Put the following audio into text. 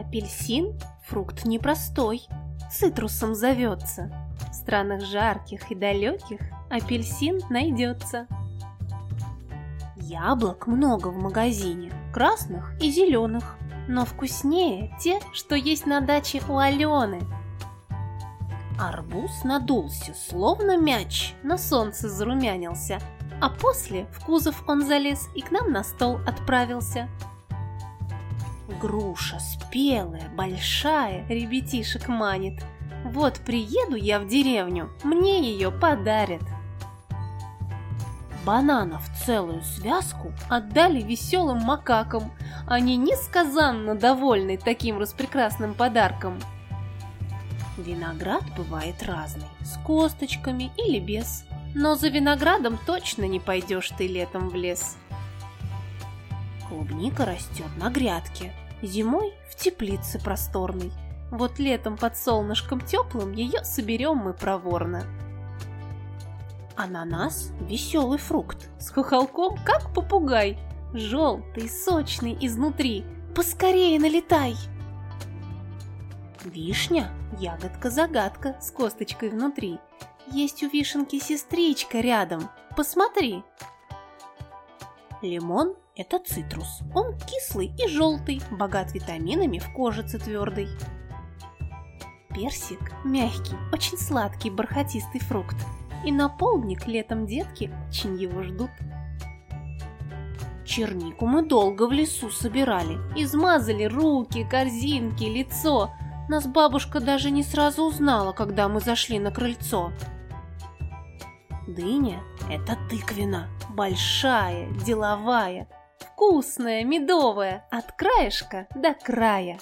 Апельсин – фрукт непростой, цитрусом зовется. В странах жарких и далеких апельсин найдется. Яблок много в магазине, красных и зеленых, но вкуснее те, что есть на даче у Алены. Арбуз надулся, словно мяч, на солнце зарумянился, а после в кузов он залез и к нам на стол отправился. Груша спелая, большая, ребятишек манит. Вот приеду я в деревню, мне ее подарят. Бананов целую связку отдали веселым макакам. Они несказанно довольны таким распрекрасным подарком. Виноград бывает разный, с косточками или без. Но за виноградом точно не пойдешь ты летом в лес. Клубника растет на грядке, зимой в теплице просторной. Вот летом под солнышком теплым ее соберем мы проворно. Ананас – веселый фрукт, с хохолком, как попугай. Желтый, сочный изнутри, поскорее налетай. Вишня – ягодка-загадка с косточкой внутри. Есть у вишенки сестричка рядом, посмотри. Лимон – это цитрус, он кислый и желтый, богат витаминами в кожице твердой. Персик – мягкий, очень сладкий, бархатистый фрукт – и на полдник летом детки очень его ждут. Чернику мы долго в лесу собирали, измазали руки, корзинки, лицо. Нас бабушка даже не сразу узнала, когда мы зашли на крыльцо. Дыня – это тыквина, большая, деловая, вкусная, медовая, от краешка до края.